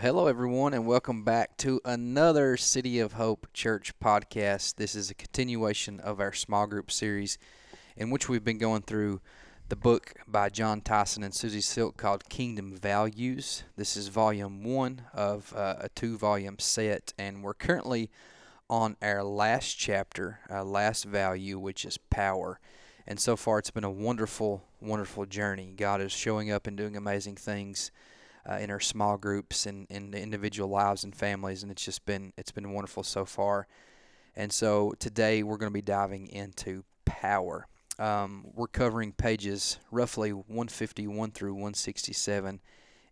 Hello, everyone, and welcome back to another City of Hope Church podcast. This is a continuation of our small group series in which we've been going through the book by Jon Tyson and Susie Silk called Kingdom Values. This is volume one of uh, a two volume set, and we're currently on our last chapter, uh, last value, which is power. And so far, it's been a wonderful, wonderful journey. God is showing up and doing amazing things uh, in our small groups and in the individual lives and families, and it's just been it's been wonderful so far. And so today we're going to be diving into power. Um, we're covering pages roughly 151 through 167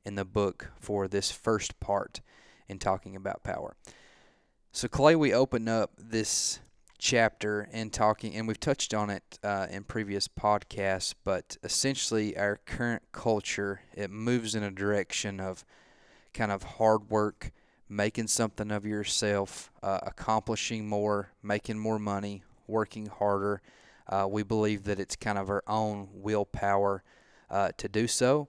in the book for this first part in talking about power. So Clay, we open up this chapter and talking, and we've touched on it uh, in previous podcasts, but essentially our current culture it moves in a direction of kind of hard work, making something of yourself, uh, accomplishing more, making more money, working harder. Uh, we believe that it's kind of our own willpower uh, to do so.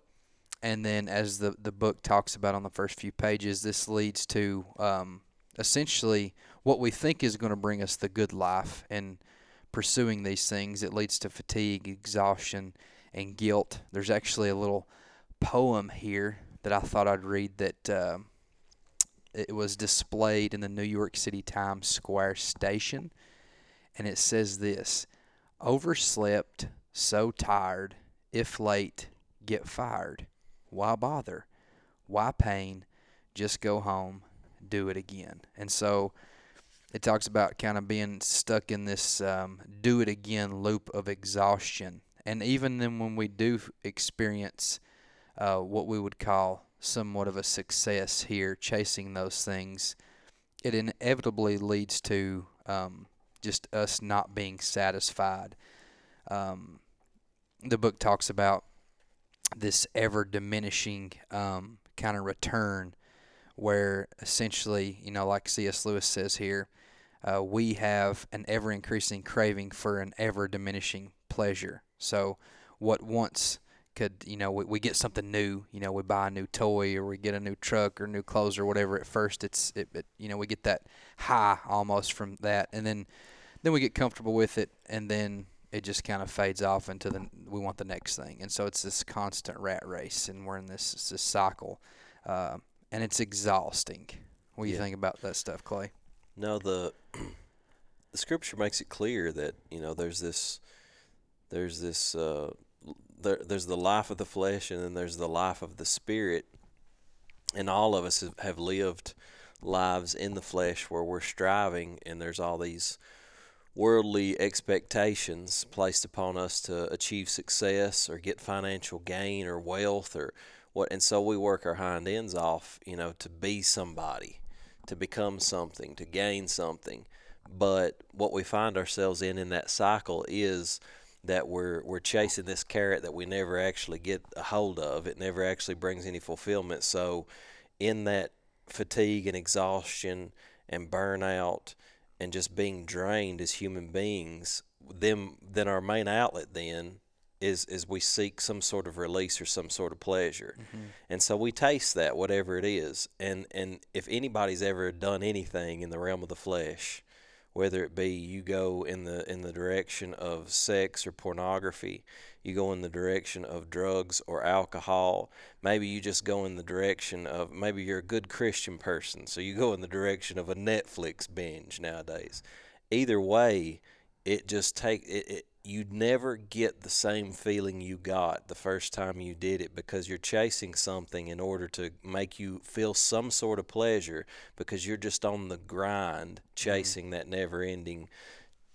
And then, as the, the book talks about on the first few pages, this leads to um, essentially what we think is going to bring us the good life and pursuing these things it leads to fatigue exhaustion and guilt. There's actually a little poem here that i thought i'd read that uh, it was displayed in the new york city times square station and it says this overslept so tired if late get fired. Why bother? Why pain? Just go home do it again. And so it talks about kind of being stuck in this um, do it again loop of exhaustion. And even then, when we do experience uh, what we would call somewhat of a success here, chasing those things, it inevitably leads to um, just us not being satisfied. Um, the book talks about this ever diminishing um, kind of return where essentially, you know, like C.S. Lewis says here, uh, we have an ever increasing craving for an ever diminishing pleasure. So, what once could, you know, we, we get something new, you know, we buy a new toy or we get a new truck or new clothes or whatever. At first, it's, it, it, you know, we get that high almost from that. And then, then we get comfortable with it and then it just kind of fades off into the, we want the next thing. And so it's this constant rat race and we're in this, this cycle. Uh, and it's exhausting. What do you yeah. think about that stuff, Clay? No, the the scripture makes it clear that you know there's this there's this uh, there, there's the life of the flesh and then there's the life of the spirit, and all of us have lived lives in the flesh where we're striving, and there's all these worldly expectations placed upon us to achieve success or get financial gain or wealth or what. And so we work our hind ends off you know to be somebody to become something to gain something. But what we find ourselves in in that cycle is that we're we're chasing this carrot that we never actually get a hold of. It never actually brings any fulfillment. So in that fatigue and exhaustion and burnout and just being drained as human beings then then our main outlet then is is we seek some sort of release or some sort of pleasure. Mm-hmm. And so we taste that whatever it is. And and if anybody's ever done anything in the realm of the flesh, whether it be you go in the in the direction of sex or pornography, you go in the direction of drugs or alcohol, maybe you just go in the direction of maybe you're a good Christian person, so you go in the direction of a Netflix binge nowadays. Either way, it just take it, it you'd never get the same feeling you got the first time you did it because you're chasing something in order to make you feel some sort of pleasure because you're just on the grind mm-hmm. chasing mm-hmm. that never ending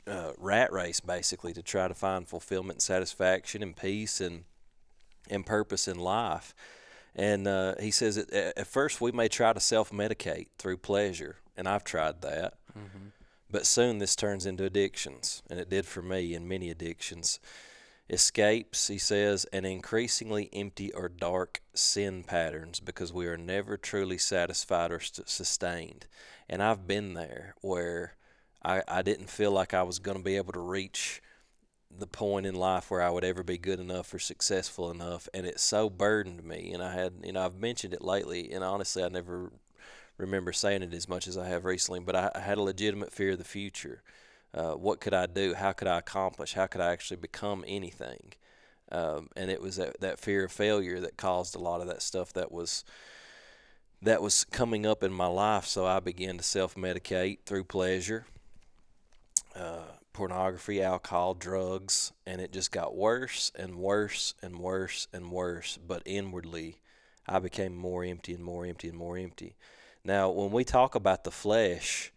uh, rat race basically to try to find fulfillment and satisfaction and peace and and purpose in life and uh, he says at, at first we may try to self-medicate through pleasure and i've tried that mm-hmm but soon this turns into addictions, and it did for me in many addictions. Escapes, he says, and increasingly empty or dark sin patterns because we are never truly satisfied or st- sustained. And I've been there where I, I didn't feel like I was going to be able to reach the point in life where I would ever be good enough or successful enough, and it so burdened me. And I had, you know, I've mentioned it lately, and honestly, I never remember saying it as much as I have recently. But I, I had a legitimate fear of the future. Uh, what could I do? How could I accomplish? How could I actually become anything? Um, and it was that, that fear of failure that caused a lot of that stuff that was that was coming up in my life. So I began to self medicate through pleasure. Uh, pornography, alcohol, drugs, and it just got worse and worse and worse and worse. But inwardly, I became more empty and more empty and more empty. Now, when we talk about the flesh,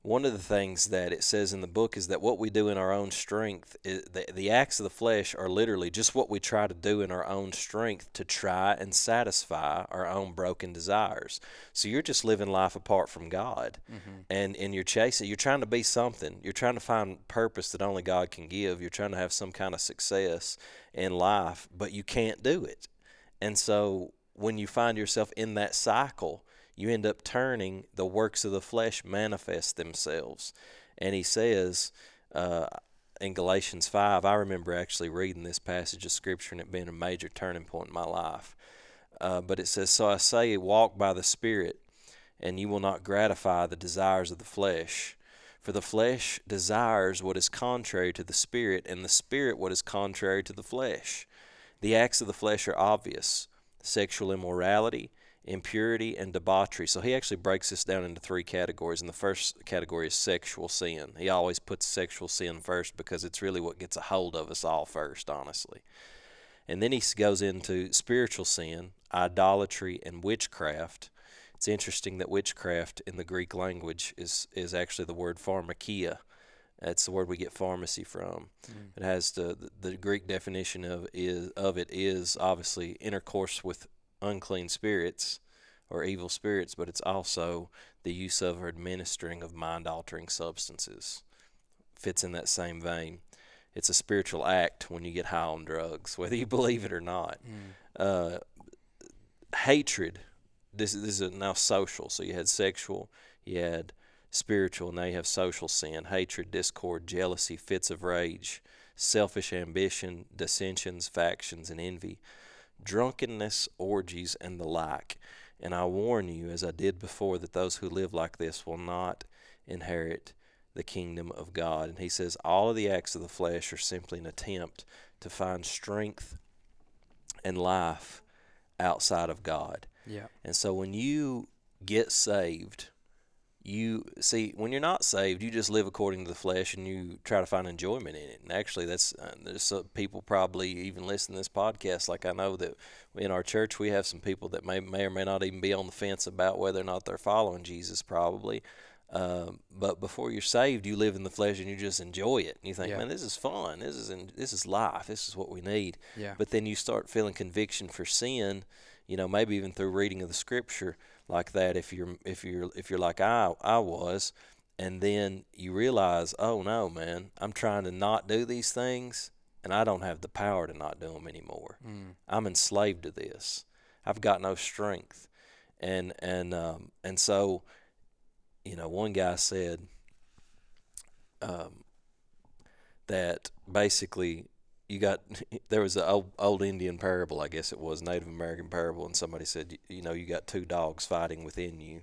one of the things that it says in the book is that what we do in our own strength, is, the, the acts of the flesh are literally just what we try to do in our own strength to try and satisfy our own broken desires. So you're just living life apart from God, mm-hmm. and and you're chasing. You're trying to be something. You're trying to find purpose that only God can give. You're trying to have some kind of success in life, but you can't do it. And so when you find yourself in that cycle you end up turning the works of the flesh manifest themselves. And he says uh, in Galatians 5, I remember actually reading this passage of Scripture and it being a major turning point in my life. Uh, but it says, So I say, walk by the Spirit, and you will not gratify the desires of the flesh. For the flesh desires what is contrary to the Spirit, and the Spirit what is contrary to the flesh. The acts of the flesh are obvious sexual immorality impurity, and debauchery. So he actually breaks this down into three categories. And the first category is sexual sin. He always puts sexual sin first because it's really what gets a hold of us all first, honestly. And then he goes into spiritual sin, idolatry, and witchcraft. It's interesting that witchcraft in the Greek language is, is actually the word pharmakeia. That's the word we get pharmacy from. Mm. It has the, the, the Greek definition of is of it is obviously intercourse with unclean spirits or evil spirits, but it's also the use of or administering of mind altering substances. Fits in that same vein. It's a spiritual act when you get high on drugs, whether you believe it or not. Mm. Uh, hatred. This, this is now social. So you had sexual, you had spiritual, now you have social sin, hatred, discord, jealousy, fits of rage, selfish ambition, dissensions, factions, and envy drunkenness, orgies, and the like. And I warn you, as I did before, that those who live like this will not inherit the kingdom of God. And he says all of the acts of the flesh are simply an attempt to find strength and life outside of God. Yeah. And so when you get saved, you see when you're not saved you just live according to the flesh and you try to find enjoyment in it and actually that's uh, there's some people probably even listen to this podcast like i know that in our church we have some people that may may or may not even be on the fence about whether or not they're following jesus probably um, but before you're saved, you live in the flesh and you just enjoy it. And you think, yeah. man, this is fun. This is in, this is life. This is what we need. Yeah. But then you start feeling conviction for sin. You know, maybe even through reading of the scripture like that if you're if you're if you're like I I was and then you realize, "Oh no, man, I'm trying to not do these things and I don't have the power to not do them anymore. Mm. I'm enslaved to this. I've got no strength." And and um and so you know, one guy said um, that basically you got there was an old, old Indian parable, I guess it was Native American parable, and somebody said, you know, you got two dogs fighting within you,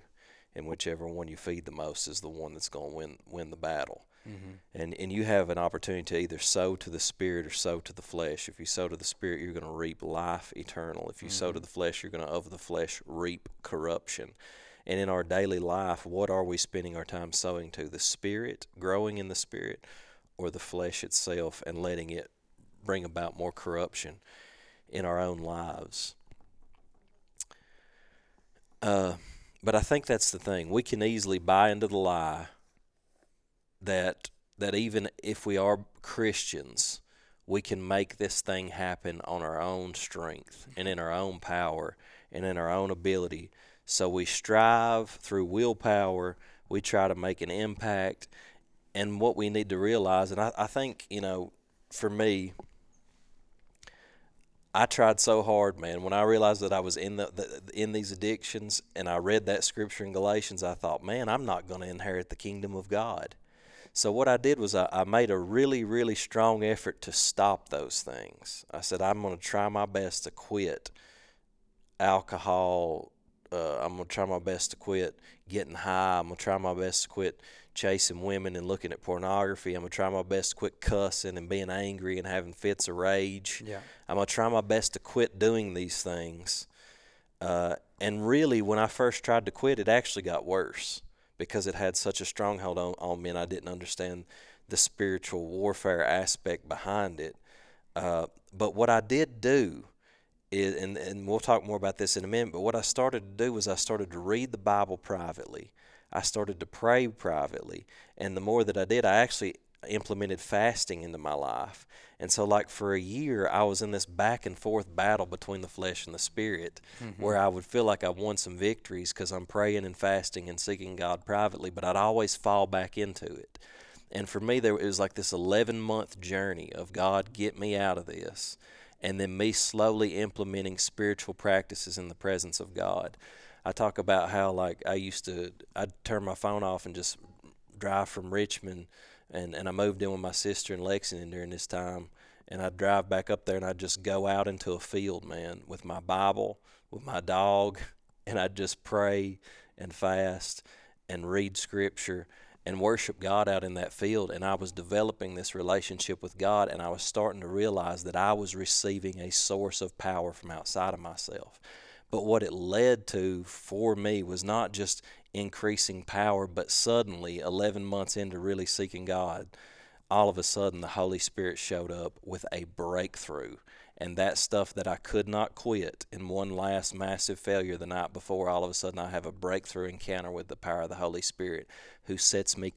and whichever one you feed the most is the one that's going to win win the battle. Mm-hmm. And and you have an opportunity to either sow to the spirit or sow to the flesh. If you sow to the spirit, you're going to reap life eternal. If you mm-hmm. sow to mm-hmm. the flesh, you're going to of the flesh reap corruption. And in our daily life, what are we spending our time sowing to? The spirit, growing in the spirit, or the flesh itself, and letting it bring about more corruption in our own lives. Uh, but I think that's the thing. We can easily buy into the lie that that even if we are Christians, we can make this thing happen on our own strength and in our own power and in our own ability. So we strive through willpower. We try to make an impact. And what we need to realize, and I, I think, you know, for me, I tried so hard, man. When I realized that I was in the, the, in these addictions, and I read that scripture in Galatians, I thought, man, I'm not going to inherit the kingdom of God. So what I did was I, I made a really, really strong effort to stop those things. I said I'm going to try my best to quit alcohol. Uh, I'm going to try my best to quit getting high. I'm going to try my best to quit chasing women and looking at pornography. I'm going to try my best to quit cussing and being angry and having fits of rage. Yeah. I'm going to try my best to quit doing these things. Uh, and really, when I first tried to quit, it actually got worse because it had such a stronghold on, on me and I didn't understand the spiritual warfare aspect behind it. Uh, but what I did do is, and, and we'll talk more about this in a minute, but what I started to do was I started to read the Bible privately. I started to pray privately. And the more that I did, I actually implemented fasting into my life. And so, like for a year, I was in this back and forth battle between the flesh and the spirit, mm-hmm. where I would feel like I won some victories because I'm praying and fasting and seeking God privately, but I'd always fall back into it. And for me, there it was like this 11 month journey of God, get me out of this, and then me slowly implementing spiritual practices in the presence of God. I talk about how like I used to, I'd turn my phone off and just drive from Richmond and and I moved in with my sister in Lexington during this time, and I'd drive back up there and I'd just go out into a field, man, with my Bible, with my dog, and I'd just pray and fast and read scripture and worship God out in that field. And I was developing this relationship with God, and I was starting to realize that I was receiving a source of power from outside of myself. But what it led to for me was not just increasing power, but suddenly, 11 months into really seeking God, all of a sudden the Holy Spirit showed up with a breakthrough and that stuff that I could not quit in one last massive failure the night before, all of a sudden I have a breakthrough encounter with the power of the Holy Spirit who sets me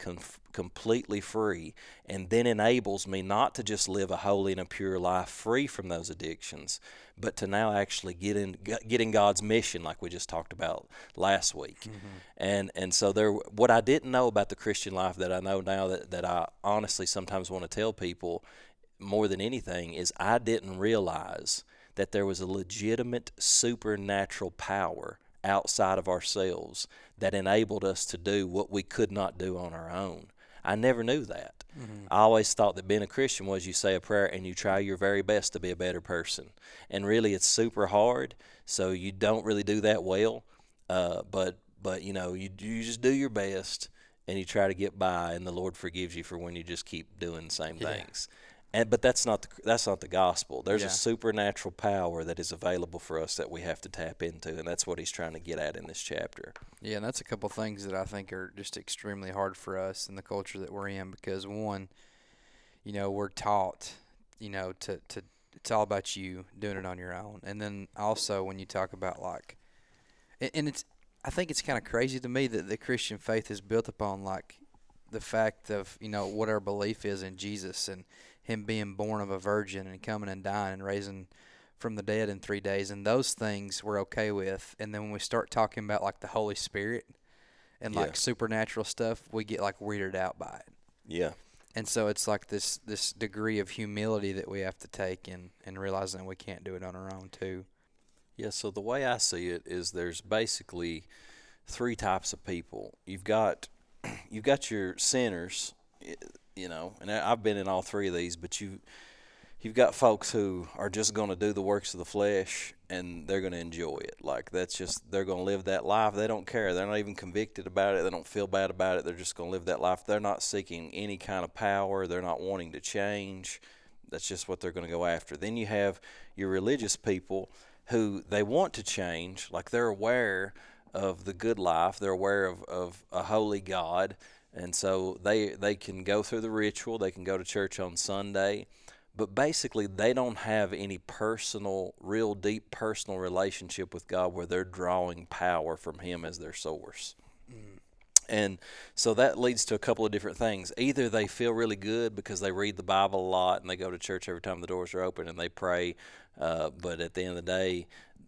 completely free and then enables me not to just live a holy and a pure life free from those addictions, but to now actually get in get in God's mission like we just talked about last week. Mm-hmm. And and so there what I didn't know about the Christian life that I know now that, that I honestly sometimes want to tell people more than anything is I didn't realize that there was a legitimate supernatural power outside of ourselves that enabled us to do what we could not do on our own. I never knew that. Mm-hmm. I always thought that being a Christian was you say a prayer and you try your very best to be a better person. And really, it's super hard, so you don't really do that well. Uh, but but you know you you just do your best and you try to get by, and the Lord forgives you for when you just keep doing the same yeah. things. And but that's not the that's not the gospel. There's yeah. a supernatural power that is available for us that we have to tap into, and that's what he's trying to get at in this chapter. Yeah, and that's a couple things that I think are just extremely hard for us in the culture that we're in because one, you know, we're taught, you know, to to it's all about you doing it on your own, and then also when you talk about like, and it's I think it's kind of crazy to me that the Christian faith is built upon like the fact of you know what our belief is in Jesus and him being born of a virgin and coming and dying and raising from the dead in three days and those things we're okay with. And then when we start talking about like the holy spirit and yeah. like supernatural stuff we get like weirded out by it. Yeah. And so it's like this this degree of humility that we have to take and and realizing we can't do it on our own too. Yeah so the way i see it is there's basically three types of people. You've got you've got your sinners eh, you know, and I've been in all three of these, but you you've got folks who are just going to do the works of the flesh and they're going to enjoy it. Like that's just they're going to live that life. They don't care. They're not even convicted about it. They don't feel bad about it. They're just going to live that life. They're not seeking any kind of power. They're not wanting to change. That's just what they're going to go after. Then you have your religious people who they want to change, like they're aware of the good life. They're aware of, of a holy God and so they they can go through the ritual they can go to church on sunday but basically they don't have any personal real deep personal relationship with god where they're drawing power from him as their source. Mm. and so that leads to a couple of different things. Either they feel really good because they read the bible a lot and they go to church every time the doors are open and they pray uh, but at the end of the day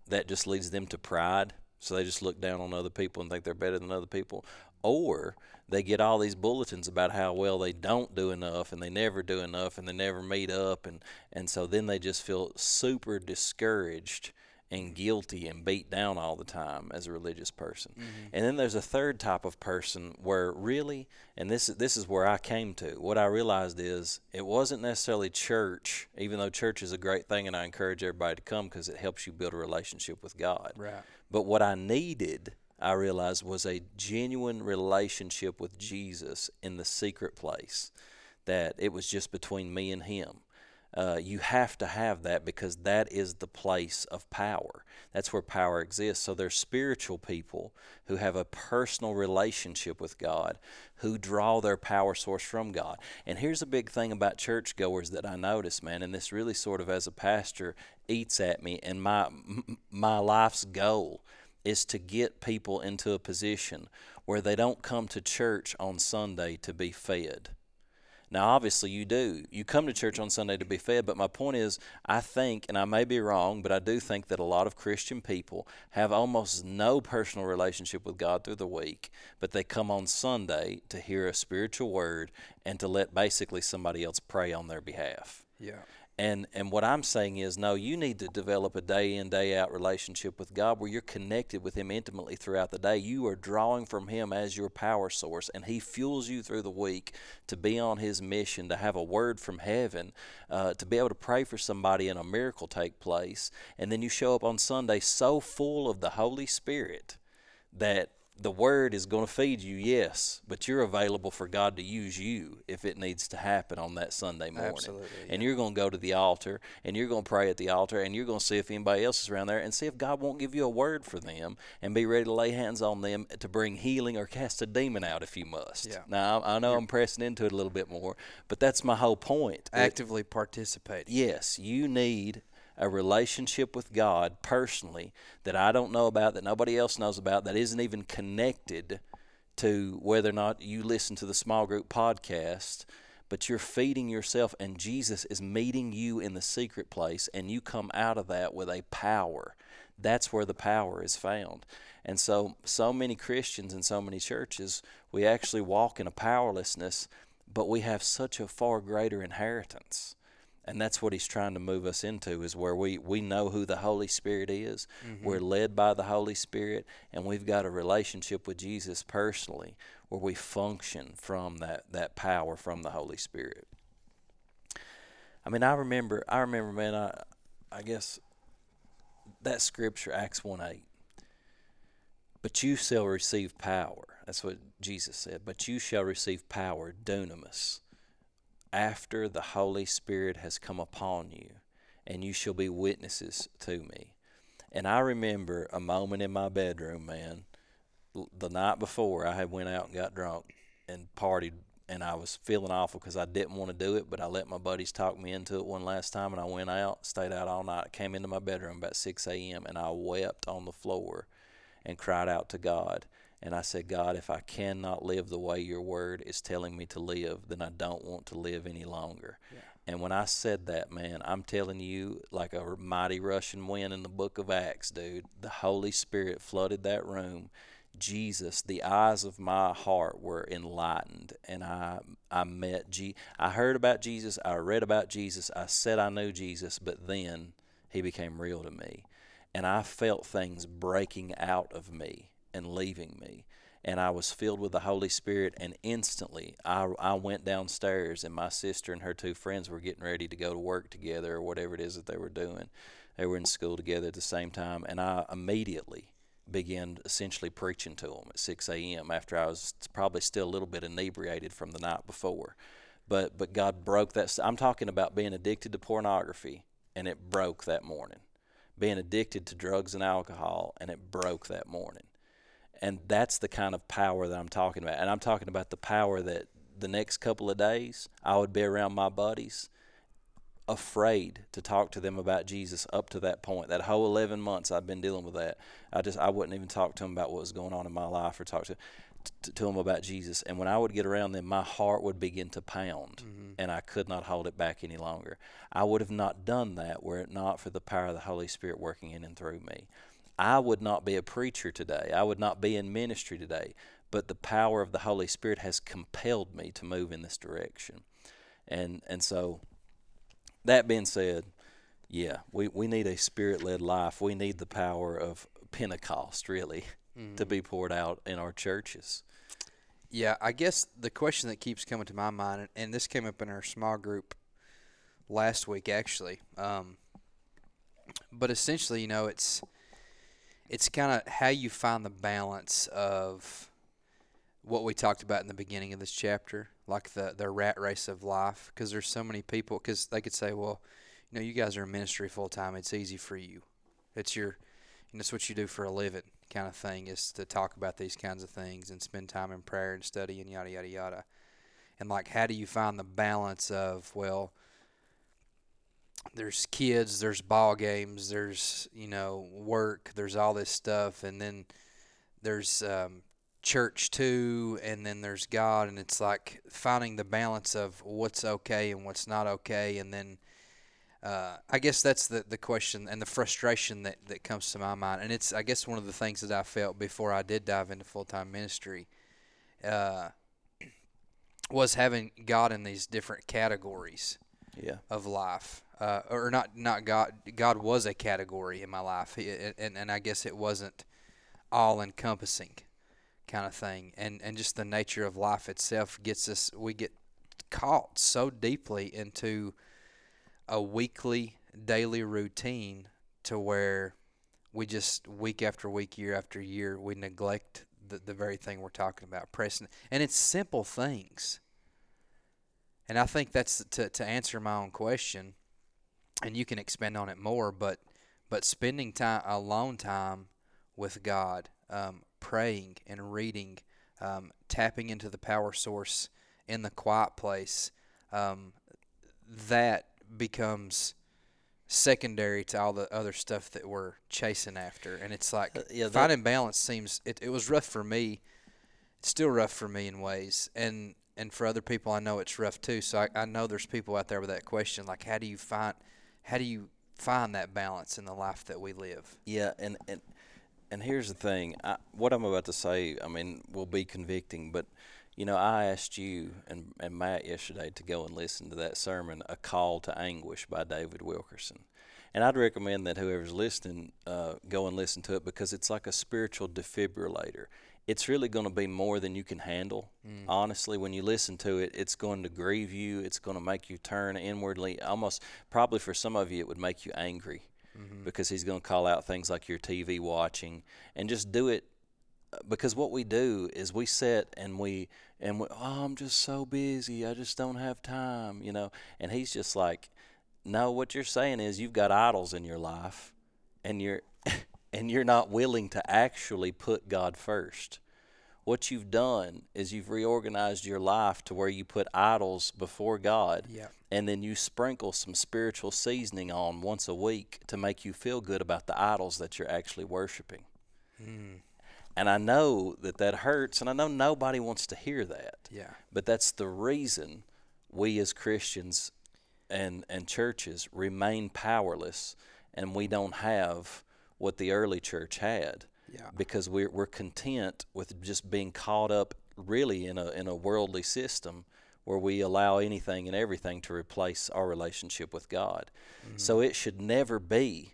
that just leads them to pride. So they just look down on other people and think they're better than other people. Or they get all these bulletins about how well they don't do enough and they never do enough and they never meet up and and so then they just feel super discouraged and guilty and beat down all the time as a religious person. Mm-hmm. And then there's a third type of person where really, and this this is where I came to. What I realized is it wasn't necessarily church, even though church is a great thing, and I encourage everybody to come because it helps you build a relationship with God. Right. But what I needed, I realized, was a genuine relationship with Jesus in the secret place. That it was just between me and Him. Uh, you have to have that because that is the place of power. That's where power exists. So there's spiritual people who have a personal relationship with God, who draw their power source from God. And here's a big thing about churchgoers that I notice, man, and this really sort of as a pastor eats at me. And my my life's goal is to get people into a position where they don't come to church on Sunday to be fed now, obviously, you do. You come to church on Sunday to be fed, but my point is, I think, and I may be wrong, but I do think that a lot of Christian people have almost no personal relationship with God through the week, but they come on Sunday to hear a spiritual word and to let basically somebody else pray on their behalf. Yeah. And and what I'm saying is, no, you need to develop a day in day out relationship with God where you're connected with Him intimately throughout the day. You are drawing from Him as your power source, and He fuels you through the week to be on His mission, to have a word from heaven, uh, to be able to pray for somebody and a miracle take place, and then you show up on Sunday so full of the Holy Spirit that the word is going to feed you, yes, but you're available for God to use you if it needs to happen on that Sunday morning. Absolutely, And you're going to go to the altar and you're going to pray at the altar and you're going to see if anybody else is around there and see if God won't give you a word for them and be ready to lay hands on them to bring healing or cast a demon out if you must. Yeah. Now, I I know I'm pressing into it a little bit more, but that's my whole point. It- Actively participating. Yes, you need a relationship with God personally that I don't know about, that nobody else knows about, that isn't even connected to whether or not you listen to the small group podcast. But you're feeding yourself, and Jesus is meeting you in the secret place, and you come out of that with a power. That's where the power is found. And so, so many Christians in so many churches, we actually walk in a powerlessness, but we have such a far greater inheritance and that's what he's trying to move us into is where we, we know who the holy spirit is. Mm-hmm. We're led by the holy spirit and we've got a relationship with jesus personally where we function from that, that power from the holy spirit. I mean i remember i remember man i, I guess that scripture acts 1 8 but you shall receive power that's what jesus said but you shall receive power dunamis after the Holy Spirit has come upon you, and you shall be witnesses to me. And I remember a moment in my bedroom, man, the night before I had went out and got drunk and partied, and I was feeling awful because I didn't want to do it, but I let my buddies talk me into it one last time, and I went out, stayed out all night, came into my bedroom about 6 a.m., and I wept on the floor and cried out to God. And I said, God, if I cannot live the way your word is telling me to live, then I don't want to live any longer. And when I said that, man, I'm telling you, like a mighty Russian wind in the book of Acts, dude, the Holy Spirit flooded that room. Jesus, the eyes of my heart were enlightened, and I I met G. I heard about Jesus, I read about Jesus, I said I knew Jesus, but then he became real to me, and I felt things breaking out of me and leaving me. And I was filled with the Holy Spirit, and instantly I, I went downstairs, and my sister and her two friends were getting ready to go to work together or whatever it is that they were doing. They were in school together at the same time, and I immediately began essentially preaching to them at 6 a.m. after I was probably still a little bit inebriated from the night before. But but God broke that. I'm talking about being addicted to pornography, and it broke that morning. Being addicted to drugs and alcohol, and it broke that morning. And that's the kind of power that I'm talking about. And I'm talking about the power that the next couple of days I would be around my buddies afraid to talk to them about Jesus up to that point. That whole 11 months I've been dealing with that. I just I wouldn't even talk to them about what was going on in my life or talk to to, to them about Jesus. And when I would get around them, my heart would begin to pound, mm-hmm. and I could not hold it back any longer. I would have not done that were it not for the power of the Holy Spirit working in and through me. I would not be a preacher today. I would not be in ministry today. But the power of the Holy Spirit has compelled me to move in this direction. And and so that being said, Yeah, we, we need a spirit led life. We need the power of Pentecost, really, Mm-hmm. to be poured out in our churches. Yeah, I guess the question that keeps coming to my mind, and- and this came up in our small group last week, actually. Um, but essentially, you know, it's it's kind of how you find the balance of what we talked about in the beginning of this chapter, like the the rat race of life. Because there's so many people. Because they could say, well, you know, you guys are in ministry full time. It's easy for you. It's your, and it's what you do for a living kind of thing is to talk about these kinds of things and spend time in prayer and study and yada yada yada. And like how do you find the balance of well there's kids, there's ball games, there's, you know, work, there's all this stuff and then there's um church too and then there's God and it's like finding the balance of what's okay and what's not okay and then uh, I guess that's the, the question and the frustration that, that comes to my mind. And it's, I guess, one of the things that I felt before I did dive into full time ministry uh, was having God in these different categories Yeah. of life. Uh, or not, not God. God was a category in my life, and, and I guess it wasn't all encompassing kind of thing. And, and just the nature of life itself gets us, we get caught so deeply into a weekly, daily routine to where we just week after week, year after year, we neglect the, the very thing we're talking about, pressing. And it's simple things. And I think that's to, to answer my own question, and you can expand on it more, but but spending time alone time with God, um, praying and reading, um, tapping into the power source in the quiet place, um, that becomes secondary to all the other stuff that we're chasing after. And it's like Uh, yeah, finding balance seems it, it was rough for me. It's still rough for me in ways. And and for other people I know it's rough too. So I, I know there's people out there with that question, like how do you find how do you find that balance in the life that we live? Yeah, and and and here's the thing. I, what I'm about to say, I mean, will be convicting, but you know, I asked you and, and Matt yesterday to go and listen to that sermon, "A Call to Anguish" by David Wilkerson, and I'd recommend that whoever's listening uh, go and listen to it because it's like a spiritual defibrillator. It's really going to be more than you can handle. Honestly, when you listen to it, it's going to grieve you. It's going to make you turn inwardly. Almost, probably for some of you, it would make you angry because he's going to call out things like your TV watching and just do it uh, because what we do is we sit and we and we, oh, I'm just so busy. I just don't have time, you know. And he's just like, no, what you're saying is you've got idols in your life and you're and you're not willing to actually put God first. What you've done is you've reorganized your life to where you put idols before God Yeah. and then you sprinkle some spiritual seasoning on once a week to make you feel good about the idols that you're actually worshiping. Hmm. And I know that that hurts, and I know nobody wants to hear that. Yeah. But that's the reason we as Christians and and churches remain powerless, and we don't have what the early church had. Yeah. Because we're we're content with just being caught up really in a in a worldly system where we allow anything and everything to replace our relationship with God. Mm-hmm. So it should never be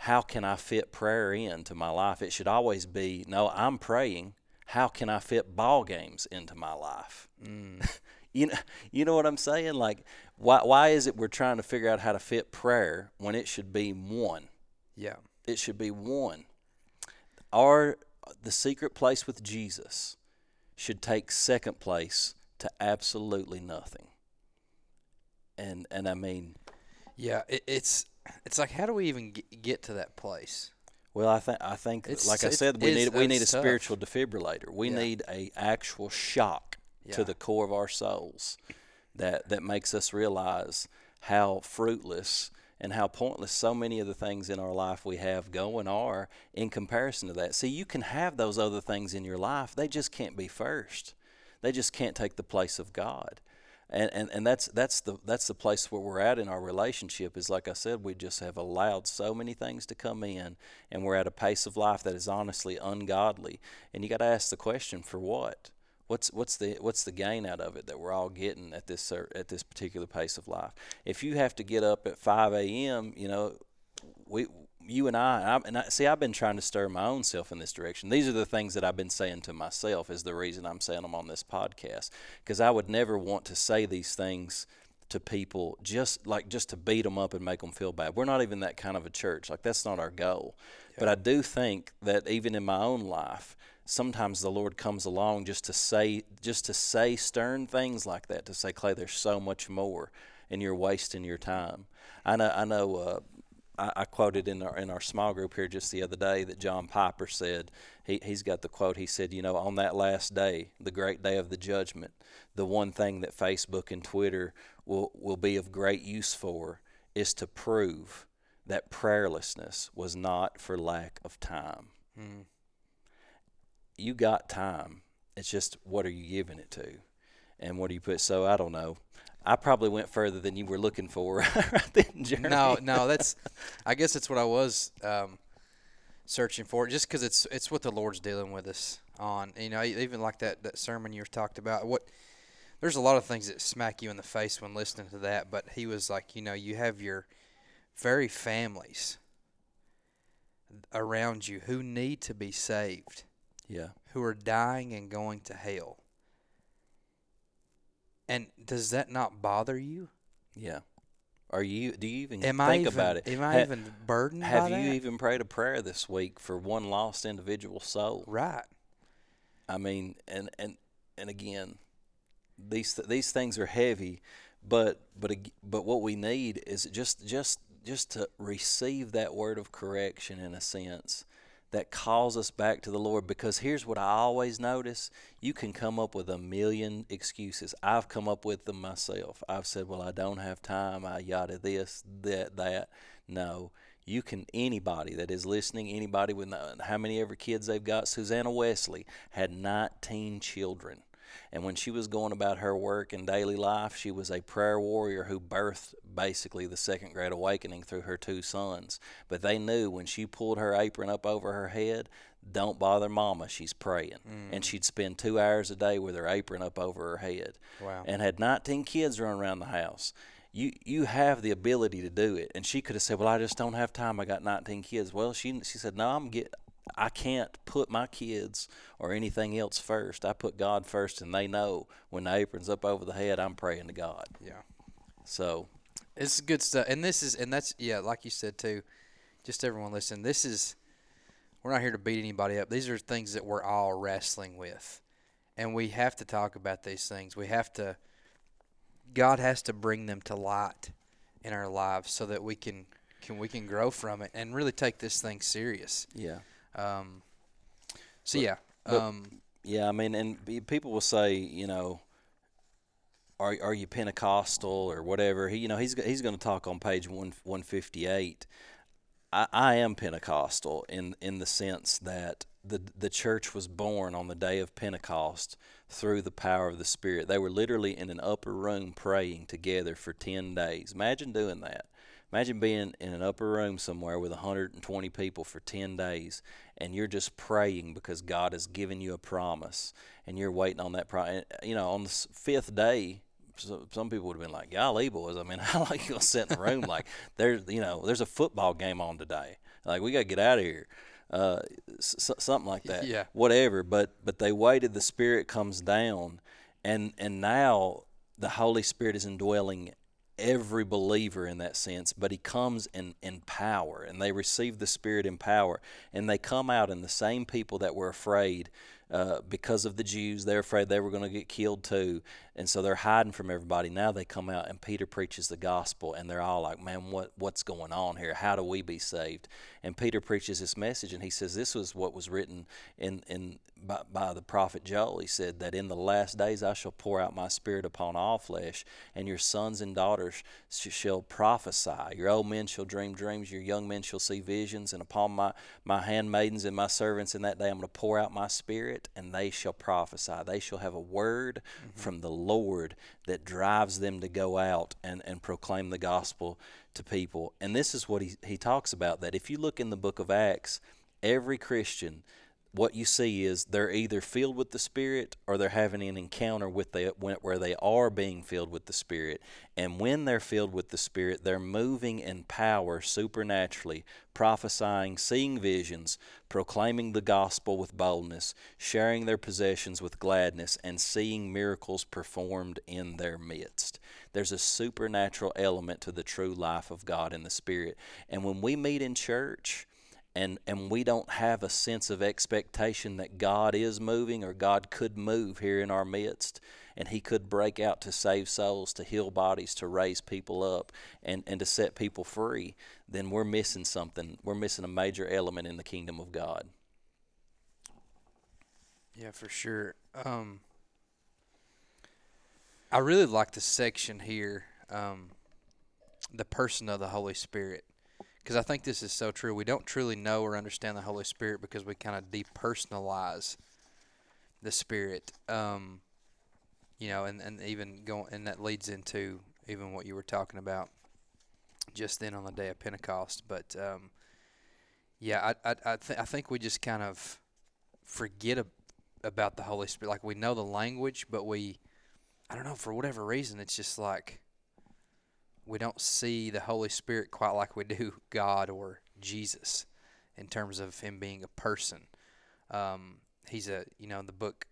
how can I fit prayer into my life? It should always be no, I'm praying. How can I fit ball games into my life? Mm. you know, you know what I'm saying? Like, why why is it we're trying to figure out how to fit prayer when it should be one? Yeah. It should be one. Our the secret place with Jesus should take second place to absolutely nothing. And and I mean, Yeah. It, it's it's like how do we even get, to that place? Well, I think I think It's- like I said, we need we need a tough. spiritual defibrillator. We Yeah. need a actual shock Yeah. to the core of our souls that that makes us realize how fruitless and how pointless so many of the things in our life we have going are in comparison to that. See, you can have those other things in your life; they just can't be first. They just can't take the place of God. And, and, and that's that's the that's the place where we're at in our relationship is like I said we just have allowed so many things to come in and we're at a pace of life that is honestly ungodly and you got to ask the question for what What's what's the what's the gain out of it that we're all getting at this at this particular pace of life? If you have to get up at 5 a.m., you know, we you and I, and I see I've been trying to stir my own self in this direction. These are the things that I've been saying to myself is the reason I'm saying them on this podcast because I would never want to say these things to people just like just to beat them up and make them feel bad. We're not even that kind of a church. Like that's not our goal. Yeah. But I do think that even in my own life, sometimes the Lord comes along just to say just to say stern things like that to say Clay there's so much more and you're wasting your time. I know I know uh, I, I, quoted in our in our small group here just the other day that John Piper said he he's got the quote he said you know on that last day the great day of the judgment the one thing that Facebook and Twitter will will be of great use for is to prove that prayerlessness was not for lack of time. Mm. You got time. It's just what are you giving it to? And what do you put? So I don't know. I probably went further than you were looking for right then, Jeremy. No, no, that's. I guess that's what I was um, searching for, just because it's it's what the Lord's dealing with us on. You know, even like that that sermon you talked about. What there's a lot of things that smack you in the face when listening to that, but he was like, you know, you have your very families around you who need to be saved. Yeah. Who are dying and going to hell. And does that not bother you? Yeah. Are you? Do you even am think even, about it? Am I ha, even burdened? Have you that? even prayed a prayer this week for one lost individual soul? Right. I mean, and and and again, these these things are heavy, but but but what we need is just just just to receive that word of correction in a sense that calls us back to the Lord. Because here's what I always notice you can come up with a million excuses. I've come up with them myself. I've said, Well, I don't have time, I yada this, that, that. No. You can, anybody that is listening, anybody with uh, how many ever kids they've got, Susanna Wesley had 19 children. And when she was going about her work and daily life, she was a prayer warrior who birthed basically the second great awakening through her two sons. But they knew when she pulled her apron up over her head, don't bother mama, she's praying. Mm. And she'd spend two hours a day with her apron up over her head. Wow. And had 19 kids running around the house. You, you have the ability to do it. And she could have said, Well, I just don't have time. I got 19 kids. Well, she, she said, No, I'm get, I can't put my kids or anything else first. I put God first, and they know when the apron's up over the head, I'm praying to God. Yeah. So it's good stuff, and this is, and that's yeah, like you said too. Just everyone listen. This is we're not here to beat anybody up. These are things that we're all wrestling with, and we have to talk about these things. We have to. God has to bring them to light in our lives so that we can can we can grow from it and really take this thing serious. Yeah. Um, so but, yeah, but, um, yeah. I mean, and people will say, you know, are are you Pentecostal or whatever? He, you know, he's he's going to talk on page one one fifty eight. I, I am Pentecostal in in the sense that the the church was born on the day of Pentecost through the power of the Spirit. They were literally in an upper room praying together for ten days. Imagine doing that. Imagine being in an upper room somewhere with 120 people for 10 days and you're just praying because God has given you a promise and you're waiting on that promise. You know, on the fifth day, so, some people would have been like, "Golly, boys! I mean, how long you gonna sit in the room like there's you know there's a football game on today? Like we gotta get out of here." Uh, s- something like that. Yeah. Whatever. But but they waited. The Spirit comes down, and and now the Holy Spirit is indwelling every believer in that sense, but he comes in, in power, and they receive the Spirit in power, and they come out, and the same people that were afraid uh, because of the Jews, they're afraid they were going to get killed too, and so they're hiding from everybody. Now they come out, and Peter preaches the gospel, and they're all like, "Man, what what's going on here? How do we be saved?" And Peter preaches this message, and he says, "This was what was written in in by, by the prophet Joel. He said that in the last days I shall pour out my spirit upon all flesh, and your sons and daughters shall prophesy. Your old men shall dream dreams, your young men shall see visions, and upon my my handmaidens and my servants in that day I'm going to pour out my spirit, and they shall prophesy. They shall have a word mm-hmm. from the Lord that drives them to go out and, and proclaim the gospel to people. And this is what he, he talks about that if you look in the book of Acts, every Christian what you see is they're either filled with the Spirit or they're having an encounter with the where they are being filled with the Spirit. And when they're filled with the Spirit, they're moving in power supernaturally, prophesying, seeing visions, proclaiming the gospel with boldness, sharing their possessions with gladness, and seeing miracles performed in their midst. There's a supernatural element to the true life of God in the Spirit. And when we meet in church, and and we don't have a sense of expectation that God is moving or God could move here in our midst. And he could break out to save souls to heal bodies to raise people up and and to set people free. Then we're missing something. We're missing a major element in the kingdom of God. Yeah for sure. Um, I really like the section here um, the person of the Holy Spirit because I think this is so true. We don't truly know or understand the Holy Spirit because we kind of depersonalize the Spirit. Um, you know, and, and even going, and that leads into even what you were talking about just then on the day of Pentecost. But um, yeah, I I I, th- I think we just kind of forget a, about the Holy Spirit. Like we know the language, but we, I don't know, for whatever reason, it's just like we don't see the Holy Spirit quite like we do God or Jesus in terms of him being a person. Um, he's a you know the book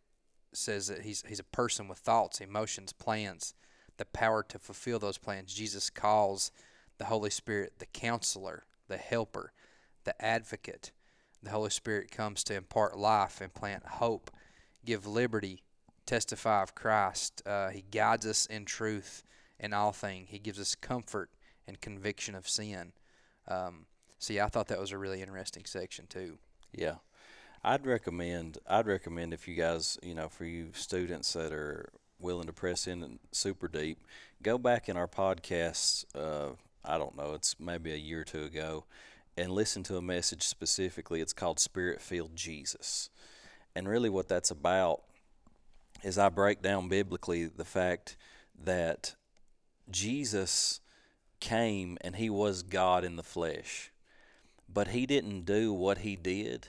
says that he's he's a person with thoughts, emotions, plans, the power to fulfill those plans. Jesus calls the Holy Spirit the counselor, the helper, the advocate. The Holy Spirit comes to impart life, implant hope, give liberty, testify of Christ. Uh, he guides us in truth in all things. He gives us comfort and conviction of sin. Um, see, I thought that was a really interesting section too. Yeah, I'd recommend. I'd recommend if you guys, you know, for you students that are willing to press in super deep, go back in our podcasts. Uh, I don't know, it's maybe a year or two ago, and listen to a message specifically. It's called Spirit Filled Jesus, and really what that's about is I break down biblically the fact that Jesus came and he was God in the flesh, but he didn't do what he did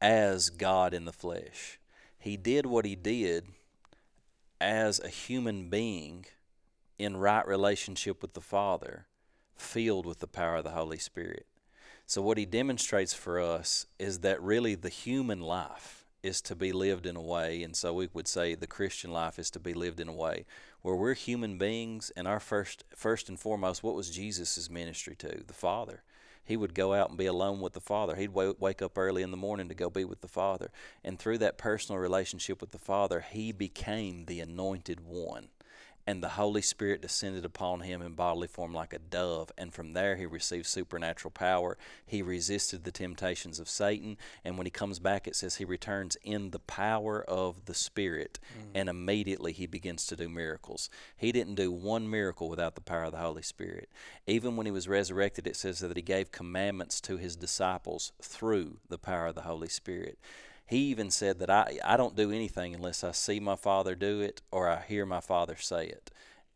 as God in the flesh. He did what he did as a human being in right relationship with the Father, filled with the power of the Holy Spirit. So, what he demonstrates for us is that really the human life is to be lived in a way, and so we would say the Christian life is to be lived in a way where we're human beings and our first first and foremost what was Jesus' ministry to the Father he would go out and be alone with the Father. He'd wake up early in the morning to go be with the Father. And through that personal relationship with the Father, he became the anointed one and the Holy Spirit descended upon him in bodily form like a dove, and from there he received supernatural power. He resisted the temptations of Satan, and when he comes back, it says he returns in the power of the Spirit, mm. and immediately he begins to do miracles. He didn't do one miracle without the power of the Holy Spirit. Even when he was resurrected, it says that he gave commandments to his disciples through the power of the Holy Spirit. He even said that I, I don't do anything unless I see my Father do it or I hear my Father say it.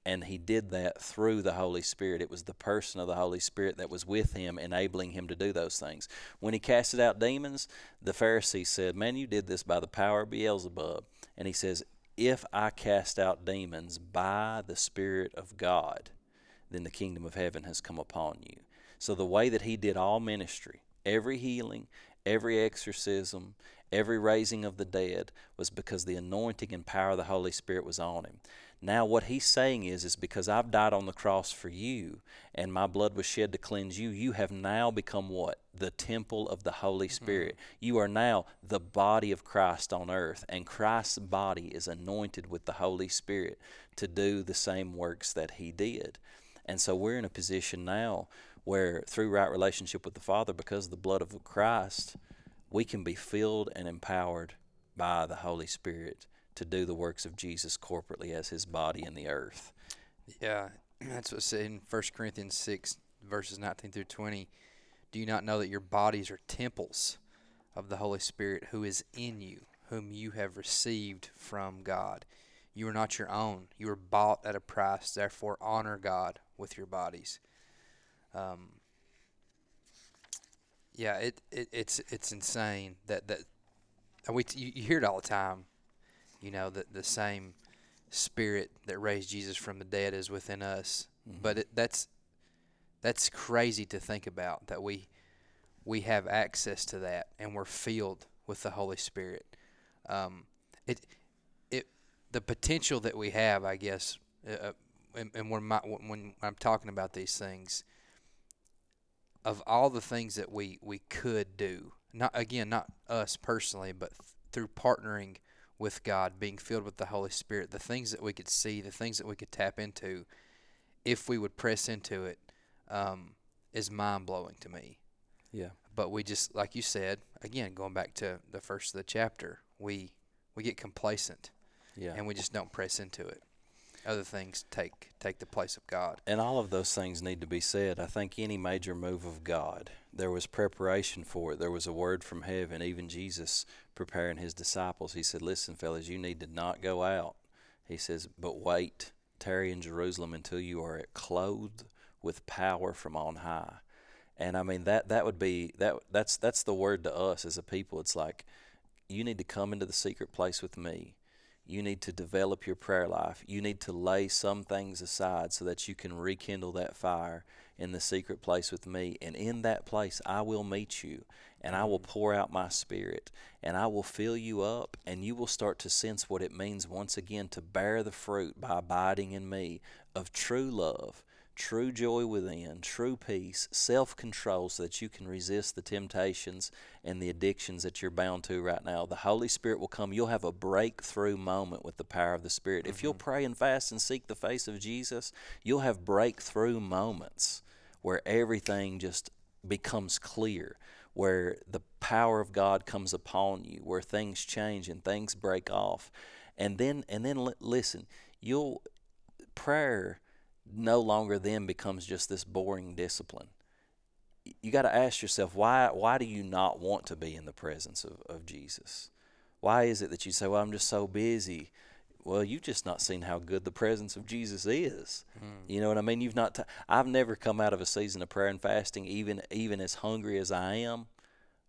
And he did that through the Holy Spirit. It was the person of the Holy Spirit that was with him, enabling him to do those things. When he casted out demons, the Pharisees said, Man, you did this by the power of Beelzebub. And he says, If I cast out demons by the Spirit of God, then the kingdom of heaven has come upon you. So the way that he did all ministry, every healing, every exorcism, every raising of the dead was because the anointing and power of the Holy Spirit was on him. Now what he's saying is is because I've died on the cross for you and my blood was shed to cleanse you, you have now become what? The temple of the Holy mm-hmm. Spirit. You are now the body of Christ on earth and Christ's body is anointed with the Holy Spirit to do the same works that he did. And so we're in a position now where through right relationship with the Father because of the blood of Christ, we can be filled and empowered by the Holy Spirit to do the works of Jesus corporately as his body in the earth. Yeah, that's what's said in 1 Corinthians 6, verses 19 through 20. Do you not know that your bodies are temples of the Holy Spirit who is in you, whom you have received from God? You are not your own. You are bought at a price. Therefore, honor God with your bodies. Um, Yeah, it, it it's it's insane that that and we you, you hear it all the time. You know that the same spirit that raised Jesus from the dead is within us. Mhm. But it, that's that's crazy to think about that we we have access to that and we're filled with the Holy Spirit. Um, it it the potential that we have, I guess, uh, and, and when my, when I'm talking about these things, of all the things that we we could do, not again, not us personally, but th- through partnering with God, being filled with the Holy Spirit, the things that we could see, the things that we could tap into, if we would press into it, um, is mind blowing to me. Yeah. But we just, like you said, again, going back to the first of the chapter, we we get complacent Yeah. and we just don't press into it. Other things take take the place of God. And all of those things need to be said. I think any major move of God, there was preparation for it. There was a word from heaven. Even Jesus preparing his disciples, he said, Listen, fellas, you need to not go out. He says, But wait, tarry in Jerusalem until you are clothed with power from on high. And I mean that that would be that that's that's the word to us as a people. It's like you need to come into the secret place with me. You need to develop your prayer life. You need to lay some things aside so that you can rekindle that fire in the secret place with me. And in that place, I will meet you and I will mm-hmm. pour out my spirit and I will fill you up and you will start to sense what it means once again to bear the fruit by abiding in me of true love, true joy within, true peace, self control so that you can resist the temptations and the addictions that you're bound to right now. The Holy Spirit will come. You'll have a breakthrough moment with the power of the Spirit. If you'll mm-hmm. pray and fast and seek the face of Jesus, you'll have breakthrough moments where everything just becomes clear. Where the power of God comes upon you, where things change and things break off, and then and then li- listen, you'll prayer no longer then becomes just this boring discipline. You got to ask yourself why why do you not want to be in the presence of, of Jesus? Why is it that you say, "Well, I'm just so busy"? Well, you've just not seen how good the presence of Jesus is. Hmm. You know what I mean? You've not. T- I've never come out of a season of prayer and fasting, even even as hungry as I am,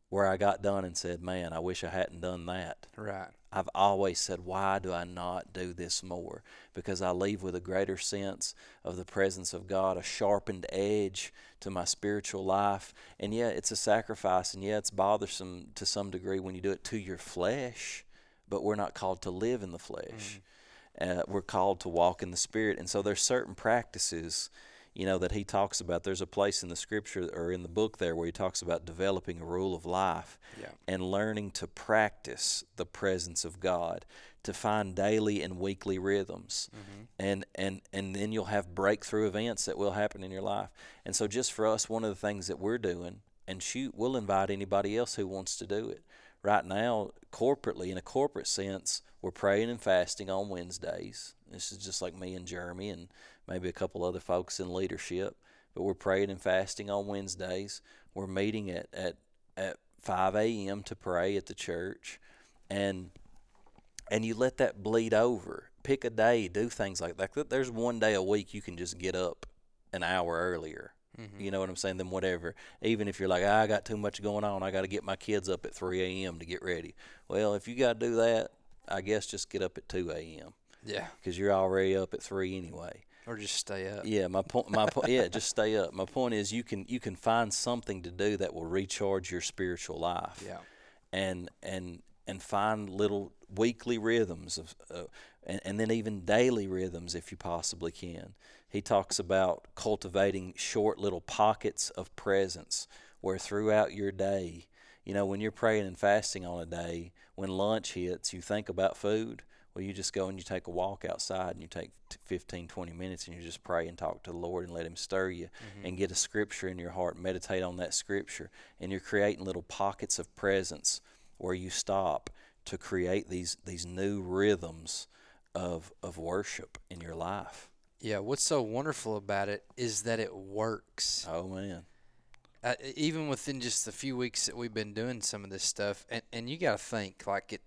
where I got done and said, "Man, I wish I hadn't done that." Right. I've always said, why do I not do this more? Because I leave with a greater sense of the presence of God, a sharpened edge to my spiritual life. And yeah, it's a sacrifice, and yeah, it's bothersome to some degree when you do it to your flesh, but we're not called to live in the flesh. Uh, we're called to walk in the Spirit. And so there's certain practices you know that he talks about. There's a place in the scripture or in the book there where he talks about developing a rule of life Yeah. and learning to practice the presence of God to find daily and weekly rhythms. Mm-hmm. And and and then you'll have breakthrough events that will happen in your life. And so just for us one of the things that we're doing and shoot we'll invite anybody else who wants to do it. Right now corporately in a corporate sense we're praying and fasting on Wednesdays this is just like me and Jeremy and maybe a couple other folks in leadership but we're praying and fasting on Wednesdays we're meeting at at at 5 a.m. to pray at the church, and and you let that bleed over. Pick a day, do things like that. There's one day a week you can just get up an hour earlier. You know what I'm saying? Then whatever. Even if you're like, "Ah, I got too much going on, I got to get my kids up at 3 a.m. to get ready. Well, if you got to do that, I guess just get up at 2 a.m. Yeah. because you're already up at 3 anyway. Or just stay up. Yeah, my point. My point. Yeah, just stay up. My point is, you can you can find something to do that will recharge your spiritual life. Yeah. and and and find little weekly rhythms of, uh, and, and then even daily rhythms if you possibly can. He talks about cultivating short little pockets of presence where throughout your day, you know, when you're praying and fasting on a day, when lunch hits, you think about food. Well, you just go and you take a walk outside and you take 15, 20 minutes and you just pray and talk to the Lord and let Him stir you mm-hmm. and get a scripture in your heart, meditate on that scripture. And you're creating little pockets of presence where you stop to create these, these new rhythms of, of worship in your life. Yeah. What's so wonderful about it is that it works. Oh, man. Uh, even within just the few weeks that we've been doing some of this stuff, and and you got to think like it,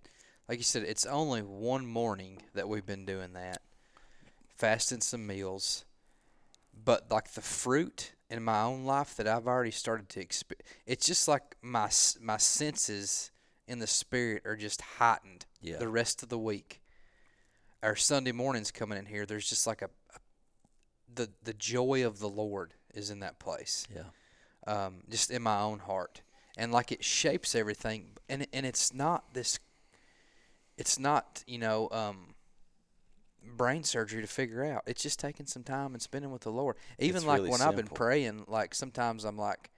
like you said, it's only one morning that we've been doing that, fasting some meals, but like the fruit in my own life that I've already started to experience. It's just like my my senses in the spirit are just heightened Yeah. the rest of the week. Our Sunday mornings coming in here, there's just like a, a the the joy of the Lord is in that place. Yeah. Um, just in my own heart, and like it shapes everything. And and it's not this. It's not you know um, brain surgery to figure out. It's just taking some time and spending with the Lord. Even It's like really when I've been praying, like sometimes I'm like,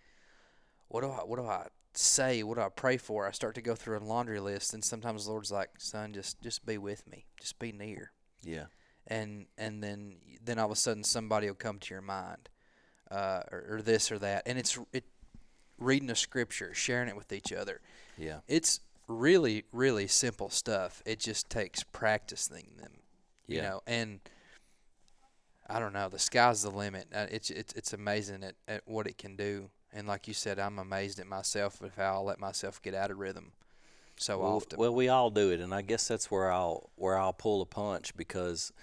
what do I what do I say? What do I pray for? I start to go through a laundry list, and sometimes the Lord's like, son, just just be with me, just be near Yeah. and and then then all of a sudden somebody will come to your mind, uh, or, or this or that, and it's it reading a scripture, sharing it with each other. Yeah. It's really really simple stuff. It just takes practicing them, you Yeah. know, and. I don't know. The sky's the limit. Uh, it's it's it's amazing at, at what it can do. And like you said, I'm amazed at myself how I let myself get out of rhythm so well, often. Well, we all do it, and I guess that's where I'll where I'll pull a punch because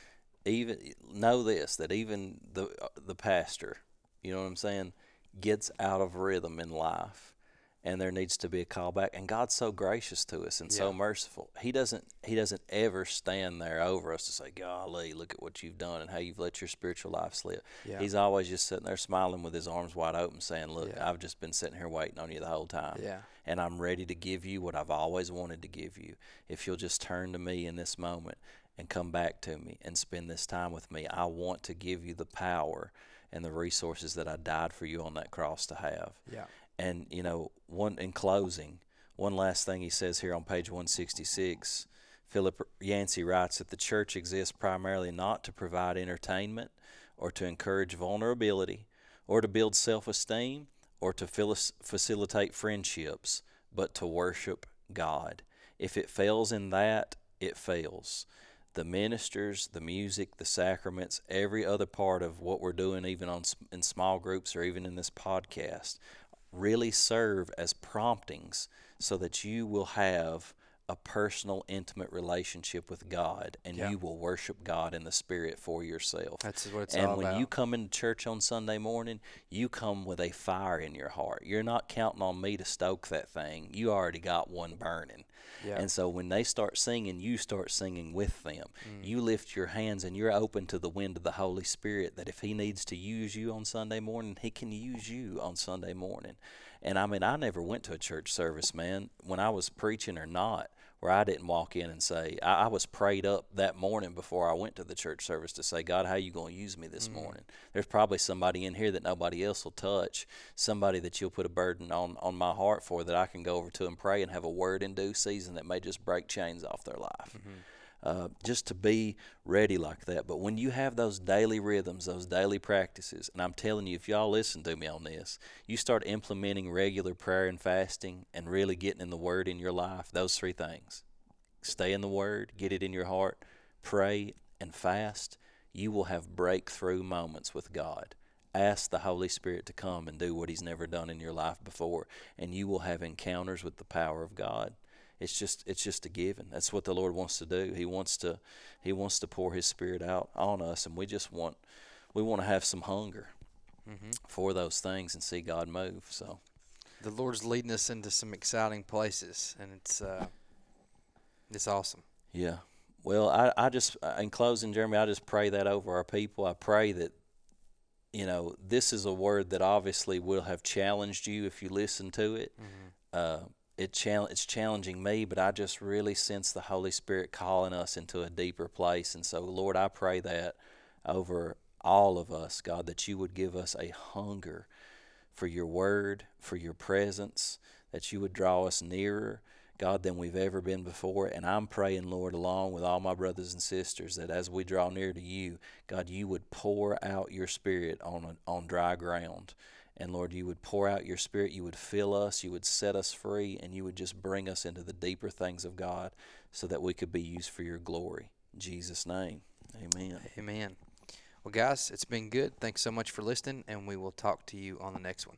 even know this that even the uh, the pastor, you know what I'm saying, gets out of rhythm in life, and there needs to be a callback. And God's so gracious to us and so merciful. He doesn't he doesn't ever stand there over us to say, "Golly, look at what you've done and how you've let your spiritual life slip." Yeah. He's always just sitting there smiling with his arms wide open, saying, "Look, Yeah. I've just been sitting here waiting on you the whole time." yeah, and I'm ready to give you what I've always wanted to give you. If you'll just turn to me in this moment and come back to me and spend this time with me, I want to give you the power and the resources that I died for you on that cross to have. yeah, And you know, one in closing, one last thing he says here on page 166, Philip Yancey writes that the church exists primarily not to provide entertainment or to encourage vulnerability or to build self-esteem or to facilitate friendships, but to worship God. If it fails in that, it fails. The ministers, the music, the sacraments, every other part of what we're doing, even on in small groups or even in this podcast, really serve as promptings so that you will have a personal, intimate relationship with God and Yeah. you will worship God in the Spirit for yourself. that's what it's all about. and when you come into church on Sunday morning, you come with a fire in your heart. You're not counting on me to stoke that thing. You already got one burning. yeah. And so when they start singing, you start singing with them. Mm. You lift your hands and you're open to the wind of the Holy Spirit that if He needs to use you on Sunday morning, He can use you on Sunday morning. And I mean, I never went to a church service, man, when I was preaching or not, where I didn't walk in and say, I, I was prayed up that morning before I went to the church service to say, God, how you going to use me this mm. morning? There's probably somebody in here that nobody else will touch, somebody that you'll put a burden on, on my heart for that I can go over to and pray and have a word in due season that may just break chains off their life. Mm-hmm. Uh, just to be ready like that. But when you have those daily rhythms, those daily practices, and I'm telling you, if y'all listen to me on this, you start implementing regular prayer and fasting and really getting in the Word in your life, those three things stay in the Word, get it in your heart, pray, and fast, you will have breakthrough moments with God. Ask the Holy Spirit to come and do what He's never done in your life before, and you will have encounters with the power of God. It's just it's just a given. That's what the Lord wants to do. He wants to He wants to pour His Spirit out on us, and we just want we want to have some hunger hmm for those things and see God move. So the Lord's leading us into some exciting places, and it's uh, it's awesome. Yeah. Well, I, I just, in closing, Jeremy, I just pray that over our people. I pray that, you know, this is a word that obviously will have challenged you if you listen to it. Uh, it it's challenging me, but I just really sense the Holy Spirit calling us into a deeper place. And so, Lord, I pray that over all of us, God, that you would give us a hunger for your word, for your presence, that you would draw us nearer, God, than we've ever been before. And I'm praying, Lord, along with all my brothers and sisters, that as we draw near to you, God, you would pour out your spirit on, a, on dry ground. And Lord, you would pour out your spirit, you would fill us, you would set us free, and you would just bring us into the deeper things of God so that we could be used for your glory. In Jesus' name, amen. Amen. Well, guys, it's been good. Thanks so much for listening, and we will talk to you on the next one.